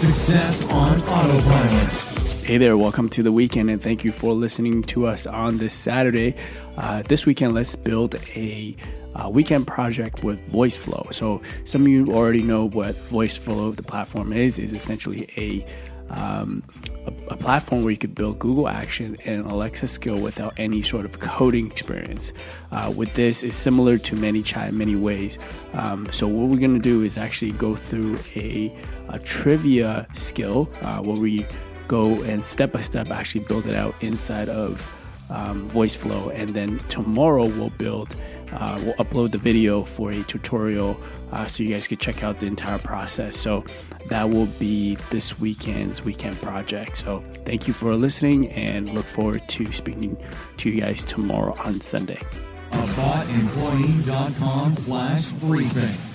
Success on Autopilot. Hey there, welcome to the weekend, and thank you for listening to us on this Saturday. Uh, this weekend, let's build a uh, weekend project with VoiceFlow. So, some of you already know what VoiceFlow, the platform is, is essentially a um, a, a, platform where you could build Google Action and Alexa skill without any sort of coding experience. Uh, with this, is similar to ManyChat in many ways. Um, so what we're going to do is actually go through a, a trivia skill uh, where we go and step by step actually build it out inside of um, VoiceFlow, and then tomorrow we'll build, uh, we'll upload the video for a tutorial uh, so you guys can check out the entire process. So that will be this weekend's weekend project. So thank you for listening, and look forward to speaking to you guys tomorrow on Sunday. AboutEmployee.com slash briefing.